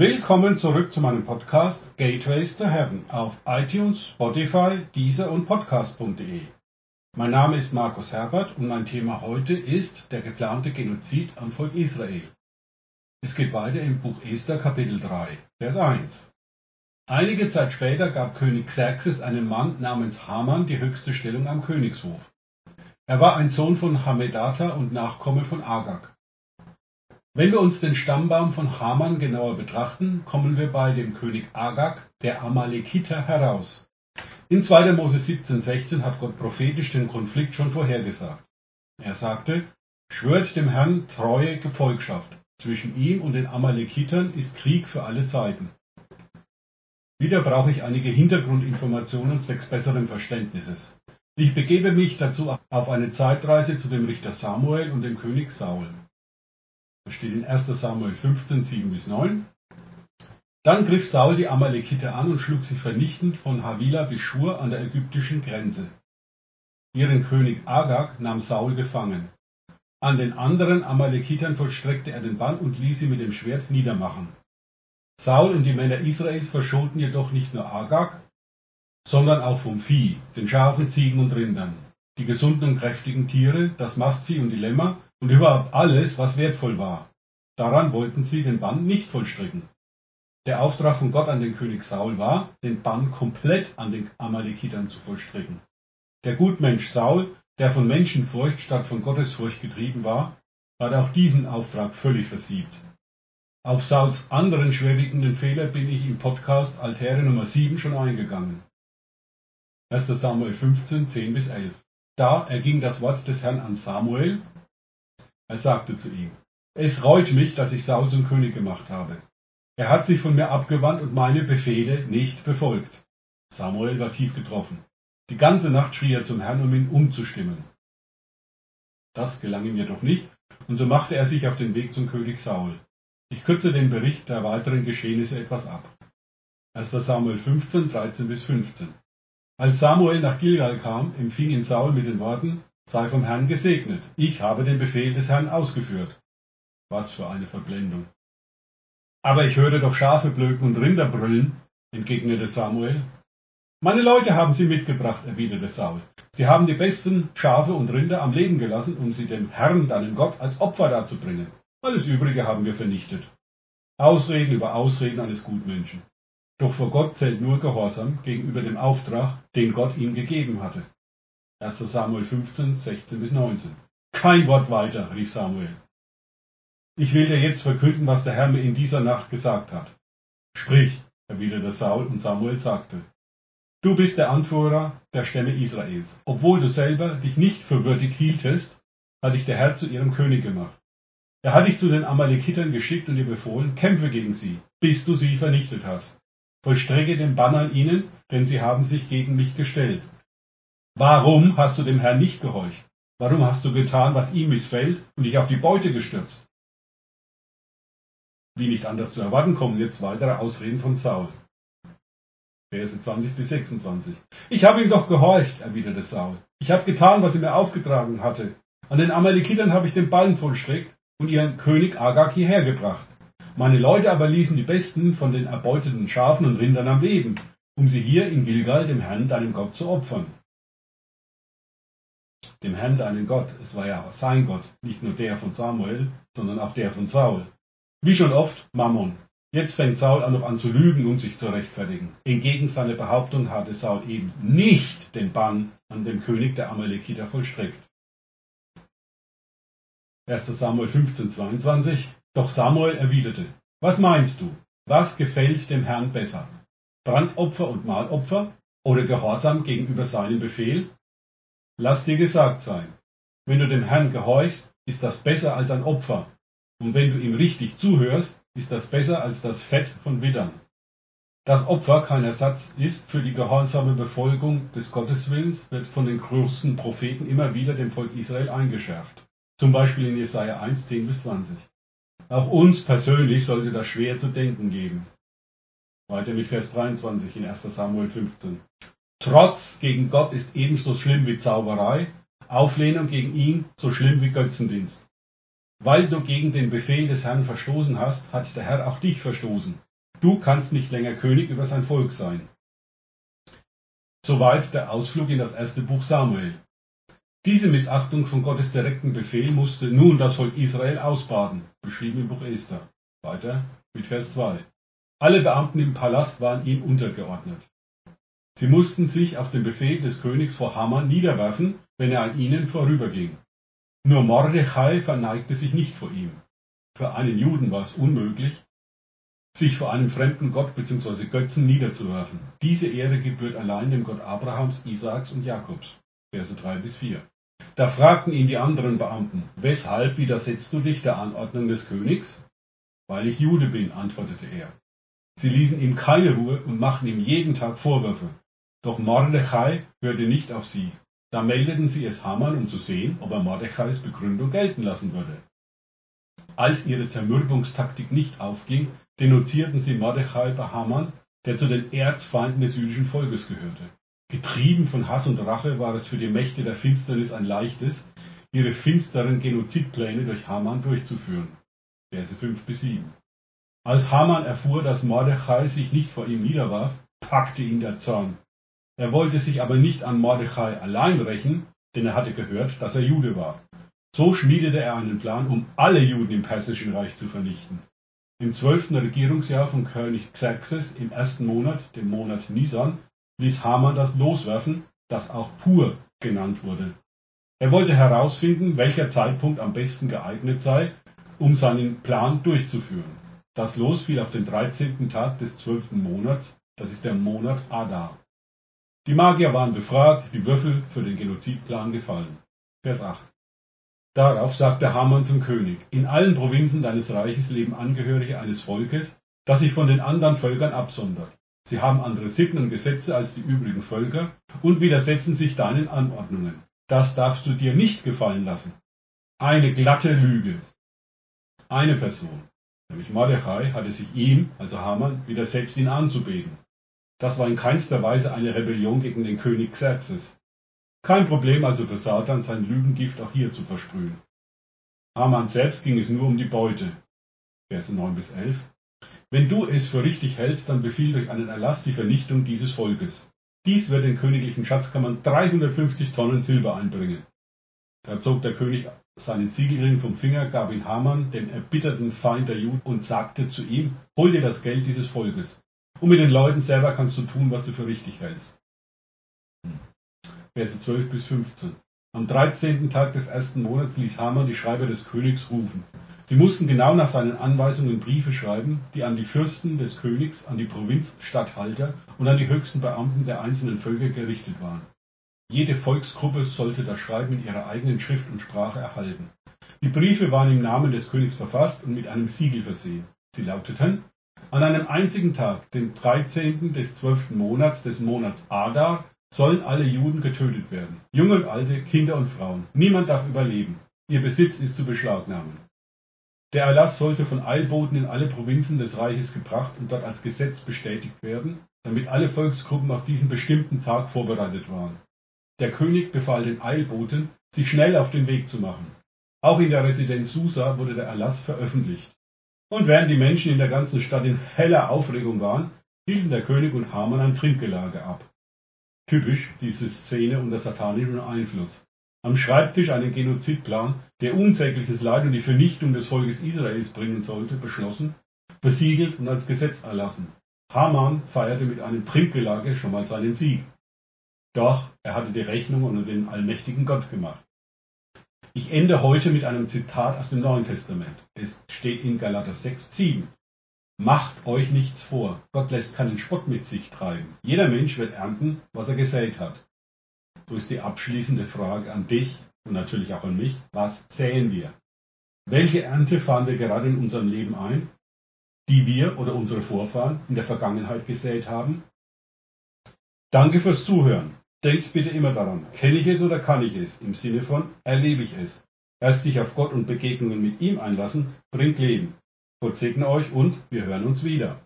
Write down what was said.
Willkommen zurück zu meinem Podcast Gateways to Heaven auf iTunes, Spotify, Deezer und Podcast.de. Mein Name ist Markus Herbert und mein Thema heute ist der geplante Genozid am Volk Israel. Es geht weiter im Buch Esther Kapitel 3, Vers 1. Einige Zeit später gab König Xerxes einem Mann namens Haman die höchste Stellung am Königshof. Er war ein Sohn von Hamedata und Nachkomme von Agag. Wenn wir uns den Stammbaum von Haman genauer betrachten, kommen wir bei dem König Agag, der Amalekiter, heraus. In 2. Mose 17,16 hat Gott prophetisch den Konflikt schon vorhergesagt. Er sagte, schwört dem Herrn treue Gefolgschaft. Zwischen ihm und den Amalekitern ist Krieg für alle Zeiten. Wieder brauche ich einige Hintergrundinformationen zwecks besseren Verständnisses. Ich begebe mich dazu auf eine Zeitreise zu dem Richter Samuel und dem König Saul. Das steht in 1 Samuel 15, 7 bis 9. Dann griff Saul die Amalekite an und schlug sie vernichtend von Havila bis Schur an der ägyptischen Grenze. Ihren König Agag nahm Saul gefangen. An den anderen Amalekitern vollstreckte er den Bann und ließ sie mit dem Schwert niedermachen. Saul und die Männer Israels verschonten jedoch nicht nur Agag, sondern auch vom Vieh, den Schafen, Ziegen und Rindern, die gesunden und kräftigen Tiere, das Mastvieh und die Lämmer und überhaupt alles, was wertvoll war. Daran wollten sie den Bann nicht vollstrecken. Der Auftrag von Gott an den König Saul war, den Bann komplett an den Amalekitern zu vollstrecken. Der Gutmensch Saul, der von Menschenfurcht statt von Gottesfurcht getrieben war, hat auch diesen Auftrag völlig versiebt. Auf Sauls anderen schwerwiegenden Fehler bin ich im Podcast Altäre Nummer 7 schon eingegangen. 1. Samuel 15, 10 bis 11. Da erging das Wort des Herrn an Samuel, er sagte zu ihm, es reut mich, dass ich Saul zum König gemacht habe. Er hat sich von mir abgewandt und meine Befehle nicht befolgt. Samuel war tief getroffen. Die ganze Nacht schrie er zum Herrn, um ihn umzustimmen. Das gelang ihm jedoch nicht, und so machte er sich auf den Weg zum König Saul. Ich kürze den Bericht der weiteren Geschehnisse etwas ab. 1. Samuel 15, 13 bis 15. Als Samuel nach Gilgal kam, empfing ihn Saul mit den Worten, sei vom Herrn gesegnet. Ich habe den Befehl des Herrn ausgeführt. Was für eine Verblendung. Aber ich höre doch Schafe blöken und Rinder brüllen, entgegnete Samuel. Meine Leute haben sie mitgebracht, erwiderte Saul. Sie haben die besten Schafe und Rinder am Leben gelassen, um sie dem Herrn, deinem Gott, als Opfer darzubringen. Alles Übrige haben wir vernichtet. Ausreden über Ausreden eines Gutmenschen. Doch vor Gott zählt nur Gehorsam gegenüber dem Auftrag, den Gott ihm gegeben hatte. 1. Samuel 15, 16 bis 19. Kein Wort weiter, rief Samuel. Ich will dir jetzt verkünden, was der Herr mir in dieser Nacht gesagt hat. Sprich, erwiderte Saul, und Samuel sagte, Du bist der Anführer der Stämme Israels. Obwohl du selber dich nicht für würdig hieltest, hat dich der Herr zu ihrem König gemacht. Er hat dich zu den Amalekitern geschickt und dir befohlen, kämpfe gegen sie, bis du sie vernichtet hast. Vollstrecke den Bann an ihnen, denn sie haben sich gegen mich gestellt. Warum hast du dem Herrn nicht gehorcht? Warum hast du getan, was ihm missfällt und dich auf die Beute gestürzt? Wie nicht anders zu erwarten, kommen jetzt weitere Ausreden von Saul. Verse 20 bis 26. Ich habe ihm doch gehorcht, erwiderte Saul. Ich habe getan, was er mir aufgetragen hatte. An den Amalekitern habe ich den Ballen vollstreckt und ihren König Agag hierher gebracht. Meine Leute aber ließen die besten von den erbeuteten Schafen und Rindern am Leben, um sie hier in Gilgal dem Herrn, deinem Gott, zu opfern dem Herrn deinen Gott. Es war ja sein Gott, nicht nur der von Samuel, sondern auch der von Saul. Wie schon oft Mammon. Jetzt fängt Saul an, noch an zu lügen, um sich zu rechtfertigen. Entgegen seiner Behauptung hatte Saul eben nicht den Bann an dem König der Amalekiter vollstreckt. 1. Samuel 15, 22. Doch Samuel erwiderte, was meinst du? Was gefällt dem Herrn besser? Brandopfer und Mahlopfer oder Gehorsam gegenüber seinem Befehl? Lass dir gesagt sein, wenn du dem Herrn gehorchst, ist das besser als ein Opfer. Und wenn du ihm richtig zuhörst, ist das besser als das Fett von Widdern. Das Opfer kein Ersatz ist für die gehorsame Befolgung des Gotteswillens, wird von den größten Propheten immer wieder dem Volk Israel eingeschärft. Zum Beispiel in Jesaja 1, 10 bis 20. Auch uns persönlich sollte das schwer zu denken geben. Weiter mit Vers 23 in 1 Samuel 15. Trotz gegen Gott ist ebenso schlimm wie Zauberei, Auflehnung gegen ihn so schlimm wie Götzendienst. Weil du gegen den Befehl des Herrn verstoßen hast, hat der Herr auch dich verstoßen. Du kannst nicht länger König über sein Volk sein. Soweit der Ausflug in das erste Buch Samuel. Diese Missachtung von Gottes direkten Befehl musste nun das Volk Israel ausbaden, beschrieben im Buch Esther. Weiter mit Vers 2. Alle Beamten im Palast waren ihm untergeordnet. Sie mussten sich auf den Befehl des Königs vor Haman niederwerfen, wenn er an ihnen vorüberging. Nur Mordechai verneigte sich nicht vor ihm. Für einen Juden war es unmöglich, sich vor einem fremden Gott bzw. Götzen niederzuwerfen. Diese Ehre gebührt allein dem Gott Abrahams, Isaaks und Jakobs. Verse 3 bis 4. Da fragten ihn die anderen Beamten, weshalb widersetzt du dich der Anordnung des Königs? Weil ich Jude bin, antwortete er. Sie ließen ihm keine Ruhe und machten ihm jeden Tag Vorwürfe. Doch Mordechai hörte nicht auf sie. Da meldeten sie es Haman, um zu sehen, ob er Mordechais Begründung gelten lassen würde. Als ihre Zermürbungstaktik nicht aufging, denunzierten sie Mordechai bei Haman, der zu den Erzfeinden des jüdischen Volkes gehörte. Getrieben von Hass und Rache war es für die Mächte der Finsternis ein leichtes, ihre finsteren Genozidpläne durch Haman durchzuführen. Verse 5 bis 7. Als Haman erfuhr, dass Mordechai sich nicht vor ihm niederwarf, packte ihn der Zorn. Er wollte sich aber nicht an Mordechai allein rächen, denn er hatte gehört, dass er Jude war. So schmiedete er einen Plan, um alle Juden im Persischen Reich zu vernichten. Im zwölften Regierungsjahr von König Xerxes im ersten Monat, dem Monat Nisan, ließ Haman das loswerfen, das auch Pur genannt wurde. Er wollte herausfinden, welcher Zeitpunkt am besten geeignet sei, um seinen Plan durchzuführen. Das Los fiel auf den 13. Tag des zwölften Monats, das ist der Monat Adar. Die Magier waren befragt, die Würfel für den Genozidplan gefallen. Vers 8. Darauf sagte Haman zum König, in allen Provinzen deines Reiches leben Angehörige eines Volkes, das sich von den anderen Völkern absondert. Sie haben andere Sitten und Gesetze als die übrigen Völker und widersetzen sich deinen Anordnungen. Das darfst du dir nicht gefallen lassen. Eine glatte Lüge. Eine Person, nämlich Mordechai, hatte sich ihm, also Haman, widersetzt, ihn anzubeten. Das war in keinster Weise eine Rebellion gegen den König Xerxes. Kein Problem also für Satan, sein Lügengift auch hier zu versprühen. Haman selbst ging es nur um die Beute. Verse 9 bis 11. Wenn du es für richtig hältst, dann befiehl durch einen Erlass die Vernichtung dieses Volkes. Dies wird den königlichen Schatzkammern 350 Tonnen Silber einbringen. Da zog der König seinen Siegelring vom Finger, gab ihn Haman, dem erbitterten Feind der Juden, und sagte zu ihm, hol dir das Geld dieses Volkes. Und mit den Leuten selber kannst du tun, was du für richtig hältst. Verse 12 bis 15. Am 13. Tag des ersten Monats ließ Haman die Schreiber des Königs rufen. Sie mussten genau nach seinen Anweisungen Briefe schreiben, die an die Fürsten des Königs, an die Provinzstatthalter und an die höchsten Beamten der einzelnen Völker gerichtet waren. Jede Volksgruppe sollte das Schreiben in ihrer eigenen Schrift und Sprache erhalten. Die Briefe waren im Namen des Königs verfasst und mit einem Siegel versehen. Sie lauteten, an einem einzigen Tag, dem 13. des 12. Monats des Monats Adar, sollen alle Juden getötet werden. Junge und alte, Kinder und Frauen. Niemand darf überleben. Ihr Besitz ist zu beschlagnahmen. Der Erlass sollte von Eilboten in alle Provinzen des Reiches gebracht und dort als Gesetz bestätigt werden, damit alle Volksgruppen auf diesen bestimmten Tag vorbereitet waren. Der König befahl den Eilboten, sich schnell auf den Weg zu machen. Auch in der Residenz Susa wurde der Erlass veröffentlicht. Und während die Menschen in der ganzen Stadt in heller Aufregung waren, hielten der König und Haman ein Trinkgelage ab. Typisch diese Szene unter satanischem Einfluss. Am Schreibtisch einen Genozidplan, der unsägliches Leid und die Vernichtung des Volkes Israels bringen sollte, beschlossen, versiegelt und als Gesetz erlassen. Haman feierte mit einem Trinkgelage schon mal seinen Sieg. Doch er hatte die Rechnung unter den allmächtigen Gott gemacht. Ich ende heute mit einem Zitat aus dem Neuen Testament. Es steht in Galater 6, 7. Macht euch nichts vor. Gott lässt keinen Spott mit sich treiben. Jeder Mensch wird ernten, was er gesät hat. So ist die abschließende Frage an dich und natürlich auch an mich. Was säen wir? Welche Ernte fahren wir gerade in unserem Leben ein, die wir oder unsere Vorfahren in der Vergangenheit gesät haben? Danke fürs Zuhören. Denkt bitte immer daran, kenne ich es oder kann ich es? Im Sinne von erlebe ich es. Erst sich auf Gott und Begegnungen mit ihm einlassen, bringt Leben. Gott segne euch und wir hören uns wieder.